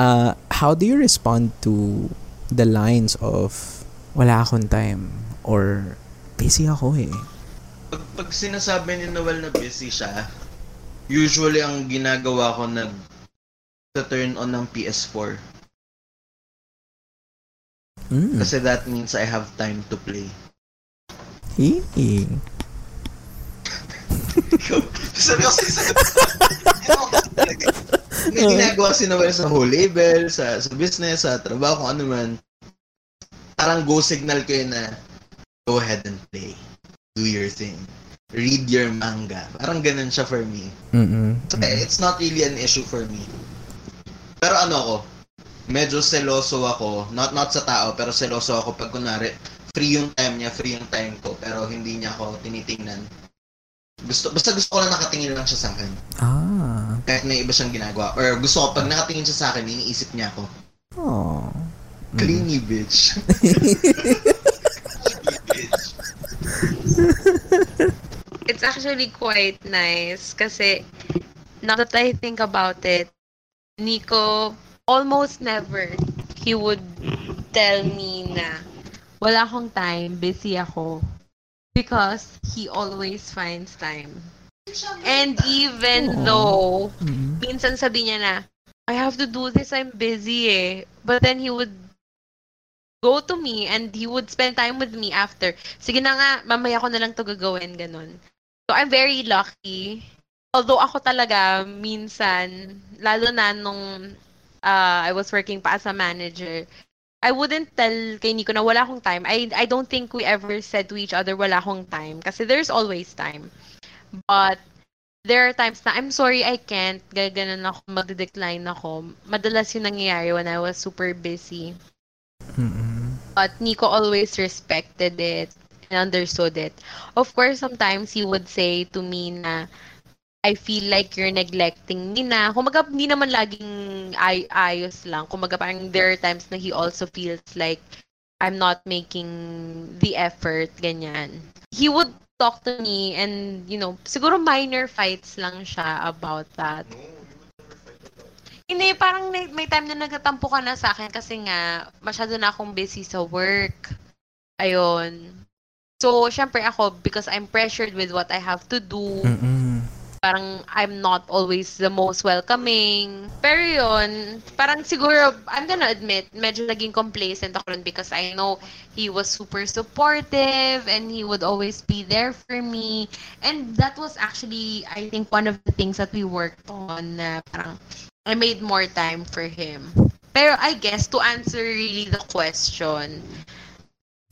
Uh, how do you respond to the lines of wala akong time or busy ako eh? Pag, pag sinasabi ni Noel na busy siya, usually ang ginagawa ko nag sa turn on ng PS4 Mm. kasi that means I have time to play. Hey. Seryoso sagot. May ginagawa si Noel sa whole label, sa, sa business, sa trabaho, kung ano man. Parang go signal ko yun na, go ahead and play. Do your thing. Read your manga. Parang ganun siya for me. Mm-mm. So, eh, it's not really an issue for me. Pero ano ako, medyo seloso ako, not not sa tao, pero seloso ako pag kunwari, free yung time niya, free yung time ko, pero hindi niya ako tinitingnan. Gusto, basta gusto ko lang nakatingin lang siya sa akin. Ah. Kahit may iba siyang ginagawa. Or gusto ko, pag nakatingin siya sa akin, iniisip niya ako, Oh. clingy bitch. bitch. [LAUGHS] It's actually quite nice kasi now that I think about it, Nico almost never he would tell me na wala akong time, busy ako. Because he always finds time. And even Aw. though Mm. minsan sabi niya na, I have to do this, I'm busy eh. But then he would go to me and he would spend time with me after. Sige na nga, mamaya ko na lang to gagawin, ganun. So I'm very lucky. Although ako talaga, minsan, lalo na nung uh, I was working pa as a manager, I wouldn't tell kay Nico na wala akong time. I I don't think we ever said to each other wala akong time kasi there's always time. But there are times na I'm sorry I can't, gaganon ako, magde-decline ako. Madalas yung nangyayari when I was super busy. Mm-mm. But Nico always respected it and understood it. Of course, sometimes he would say to me na I feel like you're neglecting me na. Kumaga, hindi naman laging ay ayos lang. Kumaga, parang there are times na he also feels like I'm not making the effort, ganyan. He would talk to me and, you know, siguro minor fights lang siya about that. Hindi, parang may, may time na nagtatampo ka na sa akin kasi nga, masyado na akong busy sa work. Ayun. So, syempre ako, because I'm pressured with what I have to do, Mm-mm. parang I'm not always the most welcoming. Pero yun, parang siguro, I'm gonna admit, medyo naging complacent ako rin because I know he was super supportive and he would always be there for me. And that was actually, I think, one of the things that we worked on na parang I made more time for him. Pero I guess to answer really the question,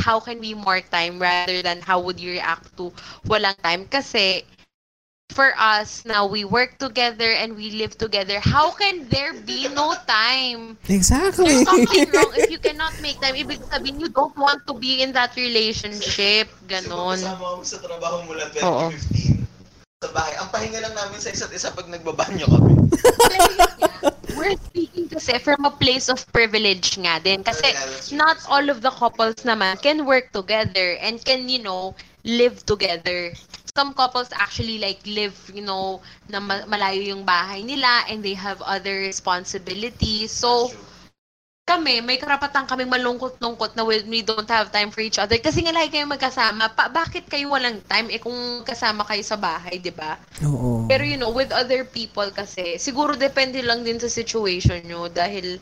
how can we more time rather than how would you react to walang time? Kasi for us now we work together and we live together. How can there be no time? Exactly. There's something [LAUGHS] wrong if you cannot make time. Ibig sabihin, you don't want to be in that relationship. Ganon. Kasama sa trabaho mula Oo. 2015. Sa bahay. Ang pahinga lang namin sa isa't isa pag nagbabanyo kami. Kasi from a place of privilege nga din. Kasi not all of the couples naman can work together and can, you know, live together. Some couples actually like live, you know, na ma- malayo yung bahay nila and they have other responsibilities. So, kami, may karapatan kaming malungkot-lungkot na we, we don't have time for each other. Kasi nga lagi kayo magkasama. Pa- bakit kayo walang time? Eh kung kasama kayo sa bahay, di ba? Oo. Pero you know, with other people kasi, siguro depende lang din sa situation nyo dahil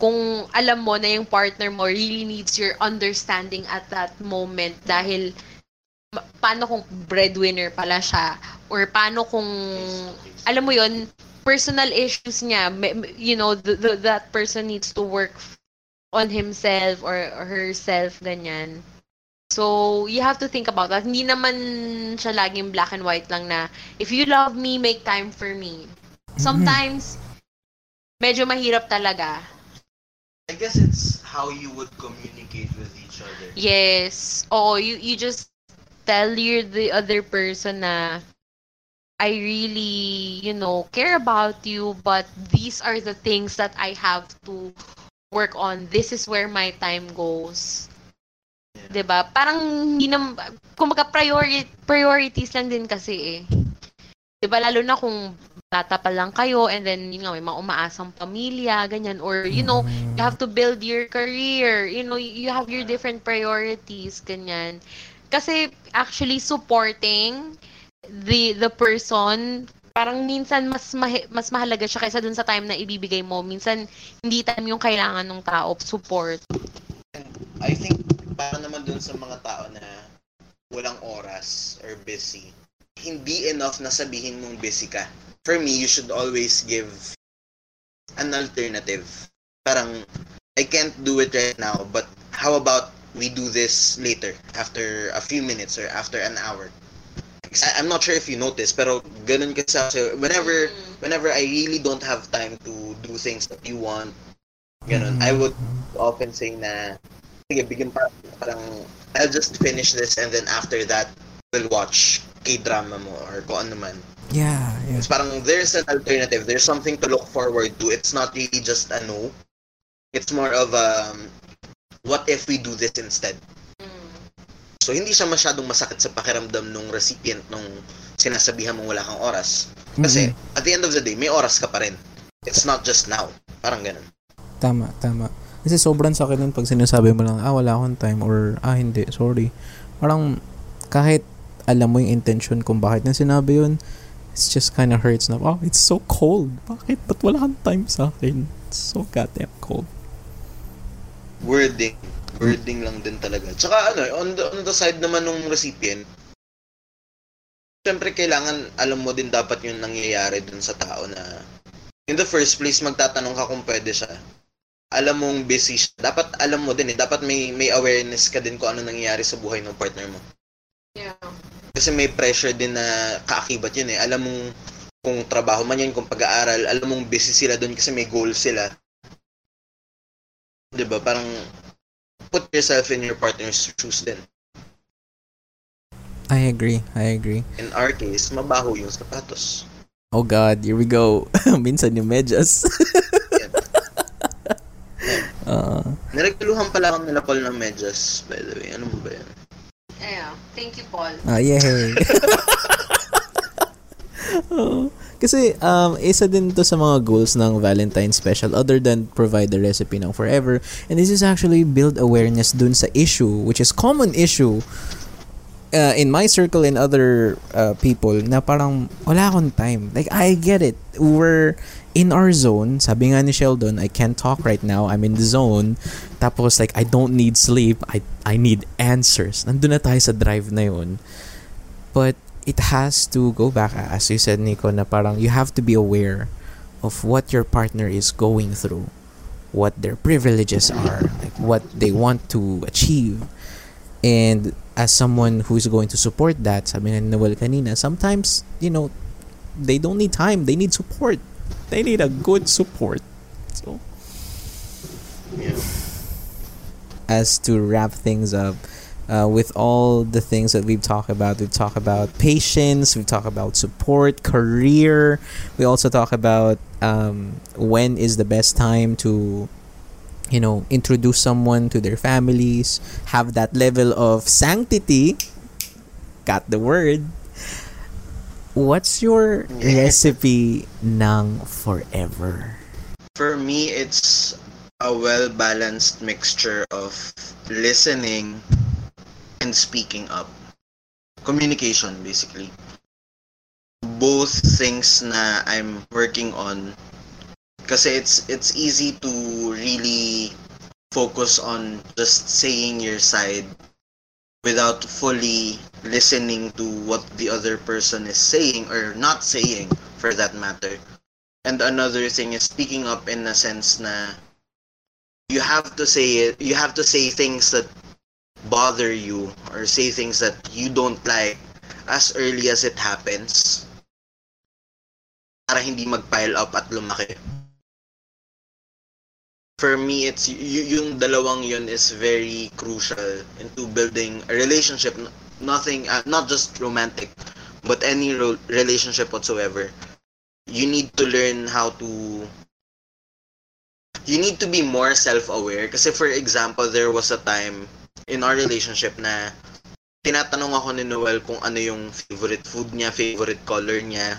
kung alam mo na yung partner mo really needs your understanding at that moment dahil paano kung breadwinner pala siya or paano kung alam mo yon personal issues niya you know the, the, that person needs to work on himself or, or herself ganyan So, you have to think about that. Hindi naman siya laging black and white lang na, if you love me, make time for me. Sometimes, medyo mahirap talaga. I guess it's how you would communicate with each other. Yes. Oo, you, you just tell your the other person na, I really, you know, care about you, but these are the things that I have to work on. This is where my time goes. 'Di ba? Parang hindi na kumbaga priority priorities lang din kasi eh. 'Di ba lalo na kung bata pa lang kayo and then yun nga may mga umaasang pamilya, ganyan or you know, you have to build your career, you know, you have your different priorities, ganyan. Kasi actually supporting the the person parang minsan mas mahi- mas mahalaga siya kaysa dun sa time na ibibigay mo. Minsan hindi time yung kailangan ng tao, support. I think, para naman dun sa mga tao na walang oras or busy, hindi enough na sabihin mong busy ka. For me, you should always give an alternative. Parang, I can't do it right now, but how about we do this later, after a few minutes or after an hour? I- I'm not sure if you noticed, pero ganun kasi ako. Whenever, whenever I really don't have time to do things that you want, ganun, I would often say na, sige, bigyan pa, parang, I'll just finish this and then after that, we'll watch K-drama mo or kung ano man. Yeah, yeah. It's parang, there's an alternative. There's something to look forward to. It's not really just a no. It's more of um, what if we do this instead? So, hindi siya masyadong masakit sa pakiramdam nung recipient nung sinasabihan mong wala kang oras. Kasi, at the end of the day, may oras ka pa rin. It's not just now. Parang ganun. Tama, tama. Kasi sobrang sakit nun pag sinasabi mo lang, ah, wala akong time or, ah, hindi, sorry. Parang, kahit alam mo yung intention kung bakit na sinabi yun, it's just kind of hurts na, oh, it's so cold. Bakit? Ba't wala kang time sa akin? It's so goddamn cold. wording. Wording lang din talaga. Tsaka ano, on the, on the side naman ng recipient, syempre kailangan alam mo din dapat yung nangyayari dun sa tao na in the first place magtatanong ka kung pwede siya. Alam mong busy siya. Dapat alam mo din eh. Dapat may may awareness ka din kung ano nangyayari sa buhay ng partner mo. Yeah. Kasi may pressure din na kaakibat yun eh. Alam mong kung trabaho man yan, kung pag-aaral, alam mong busy sila doon kasi may goal sila. 'Di ba Parang put yourself in your partner's shoes din. I agree, I agree. In our case, mabaho yung sapatos. Oh God, here we go. [LAUGHS] Minsan yung medyas. Ah, [LAUGHS] Niregluhan pala ako nila Paul ng medyas, by the way. Ano mo ba yan? Yeah. Thank you, Paul. ah, yay. Oo. [LAUGHS] Kasi um, isa din to sa mga goals ng Valentine's special other than provide the recipe ng forever. And this is actually build awareness dun sa issue, which is common issue uh, in my circle and other uh, people na parang wala akong time. Like I get it. We're in our zone. Sabi nga ni Sheldon, I can't talk right now. I'm in the zone. Tapos like I don't need sleep. I I need answers. Nandun na tayo sa drive na yun. But it has to go back as you said Nico na parang you have to be aware of what your partner is going through what their privileges are like what they want to achieve. And as someone who is going to support that sabi ni Noel kanina sometimes you know they don't need time they need support. They need a good support. So Yeah. as to wrap things up uh, with all the things that we've talked about. We've talked about patience, we've talked about support, career. We also talk about um, when is the best time to, you know, introduce someone to their families, have that level of sanctity. Got the word. What's your recipe ng forever? For me, it's a well-balanced mixture of listening and speaking up. Communication, basically. Both things na I'm working on. Kasi it's it's easy to really focus on just saying your side without fully listening to what the other person is saying or not saying for that matter. And another thing is speaking up in a sense na you have to say it you have to say things that bother you or say things that you don't like as early as it happens para hindi mag-pile up at lumaki. For me, it's y- yung dalawang yun is very crucial into building a relationship. Nothing, uh, not just romantic, but any ro- relationship whatsoever. You need to learn how to you need to be more self-aware kasi for example there was a time in our relationship na tinatanong ako ni Noel kung ano yung favorite food niya, favorite color niya.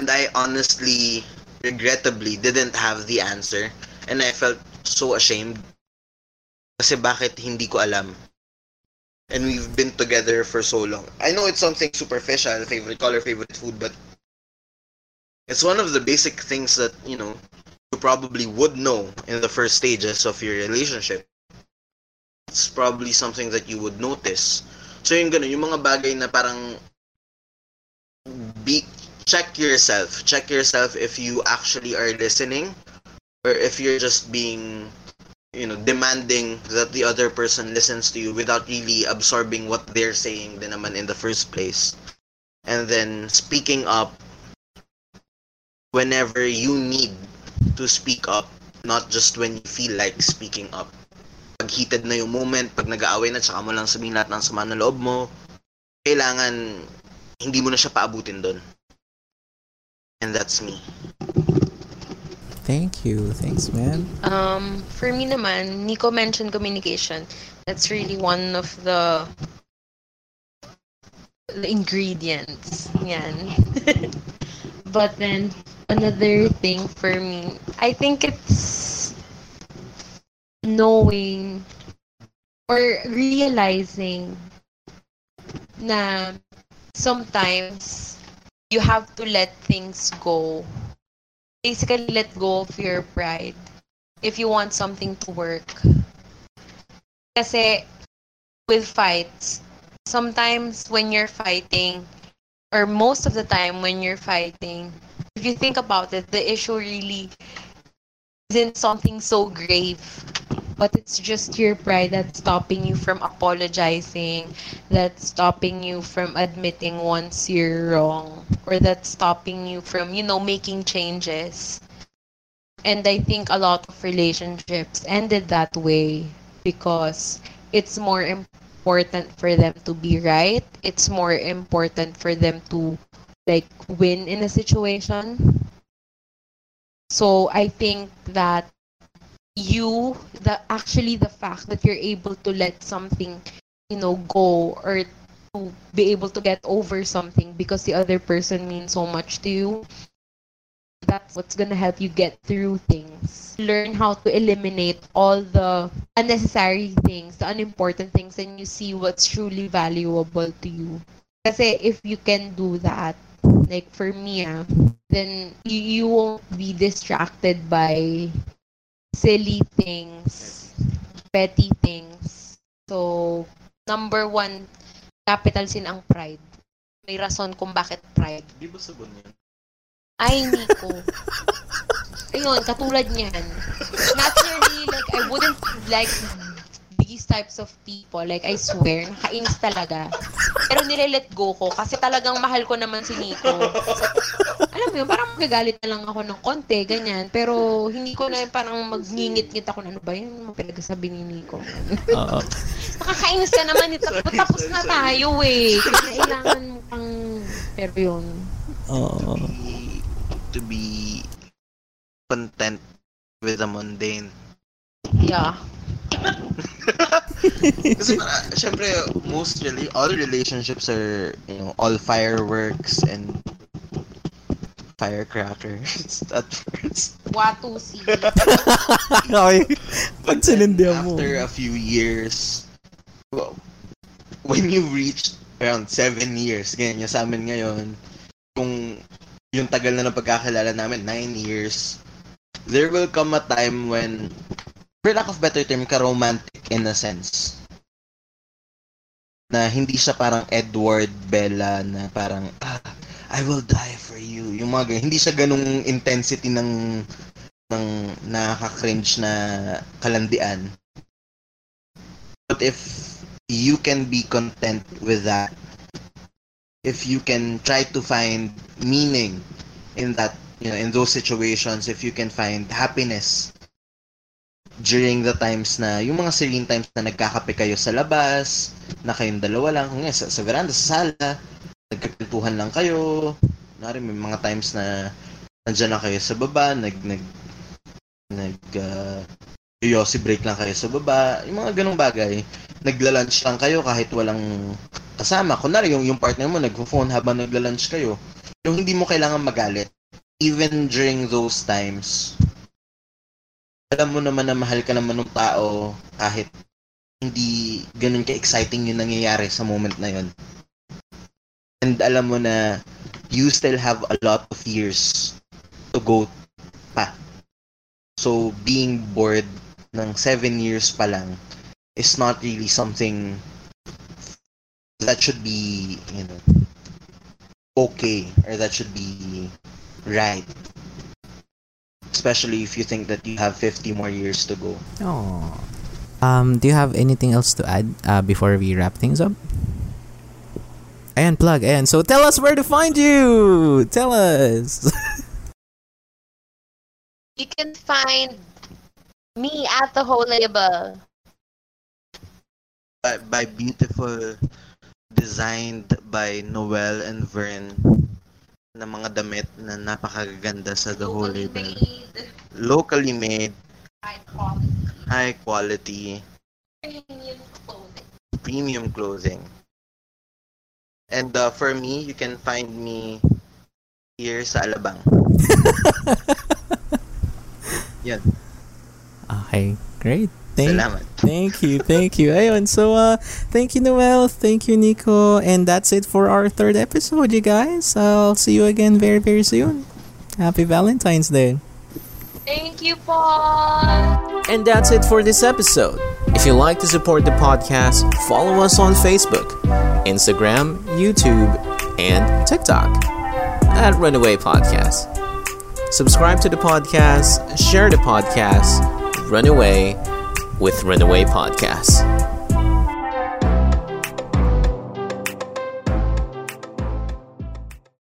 And I honestly, regrettably, didn't have the answer. And I felt so ashamed. Kasi bakit hindi ko alam. And we've been together for so long. I know it's something superficial, favorite color, favorite food, but it's one of the basic things that, you know, you probably would know in the first stages of your relationship. It's probably something that you would notice. So yung ganun, yung mga bagay na parang be check yourself. Check yourself if you actually are listening or if you're just being you know demanding that the other person listens to you without really absorbing what they're saying din naman in the first place. And then speaking up whenever you need to speak up, not just when you feel like speaking up. Pag heated na yung moment, pag nag-aaway na, tsaka mo lang sabihin lahat ng sama ng loob mo, kailangan hindi mo na siya paabutin doon. And that's me. Thank you. Thanks, man. Um, for me naman, Nico mentioned communication. That's really one of the the ingredients. Yan. [LAUGHS] but then another thing for me, I think it's knowing or realizing na sometimes you have to let things go basically let go of your pride if you want something to work. Kasi with fights, sometimes when you're fighting, or most of the time when you're fighting, if you think about it, the issue really isn't something so grave. But it's just your pride that's stopping you from apologizing, that's stopping you from admitting once you're wrong, or that's stopping you from, you know, making changes. And I think a lot of relationships ended that way because it's more important for them to be right. It's more important for them to like win in a situation. So I think that you the actually the fact that you're able to let something you know go or to be able to get over something because the other person means so much to you that's what's gonna help you get through things. Learn how to eliminate all the unnecessary things, the unimportant things, and you see what's truly valuable to you. Kasi if you can do that, like for me, ah, then you, you won't be distracted by silly things, petty things. So, number one, capital sin ang pride. May rason kung bakit pride. Di ba sabon yun? Ay, Nico. Ayun, katulad niyan. Naturally, like, I wouldn't like these types of people. Like, I swear, nakainis talaga. Pero nire-let go ko kasi talagang mahal ko naman si Nico. Alam mo yun, parang magagalit na lang ako ng konti, ganyan. Pero hindi ko na parang magngingit-ngit ako na ano ba yun, mga pinagsasabi ni Nico. Oo. Nakakainis ka naman, ito. tapos na tayo eh. Kailangan mo pang... Pero yun. Oo. Be- to be content with the mundane. Yeah. Kasi para, syempre, most really, all relationships are, you know, all fireworks and firecrackers [LAUGHS] at first. Watusi. [LAUGHS] okay. Pag sinindihan mo. After a few years, well, when you reach around seven years, ganyan yung sa amin ngayon, kung yung tagal na ng pagkakilala namin, nine years, there will come a time when, for lack of better term, ka-romantic in a sense. Na hindi siya parang Edward Bella na parang, ah, I will die for you. Yung mga ganyan. Hindi siya ganung intensity ng ng nakaka-cringe na kalandian. But if you can be content with that, if you can try to find meaning in that, you know, in those situations, if you can find happiness during the times na, yung mga serene times na nagkakape kayo sa labas, na kayong dalawa lang, kung sa, sa veranda, sa sala, nagkakwentuhan lang kayo, Kunwari, may mga times na nandyan lang kayo sa baba, nag, nag, nag, uh, yoyosi break lang kayo sa baba, yung mga ganong bagay. Nagla-lunch lang kayo kahit walang kasama. Kunwari, yung, yung partner mo nagpo-phone habang nagla-lunch kayo. Yung hindi mo kailangan magalit. Even during those times, alam mo naman na mahal ka naman ng tao kahit hindi ganun ka-exciting yung nangyayari sa moment na yun. And alam mo na you still have a lot of years to go pa. So, being bored ng seven years pa lang is not really something that should be, you know, okay or that should be right. Especially if you think that you have 50 more years to go. Oh. Um, do you have anything else to add uh, before we wrap things up? And plug in. so tell us where to find you. Tell us. [LAUGHS] You can find me at the whole label. By, by beautiful, designed by Noel and Vern na mga damit na napakaganda sa The Label. made, Locally made, high quality, high quality, premium clothing. premium clothing. And uh, for me, you can find me here sa Alabang. [LAUGHS] Yan. okay, great. Thank Salamat. Thank you, thank you. Ayun, so uh, thank you Noel, thank you Nico, and that's it for our third episode, you guys. I'll see you again very, very soon. Happy Valentine's Day. Thank you, Paul. And that's it for this episode. If you'd like to support the podcast, follow us on Facebook, Instagram, YouTube, and TikTok at Runaway Podcast. Subscribe to the podcast, share the podcast, Runaway with Runaway Podcast.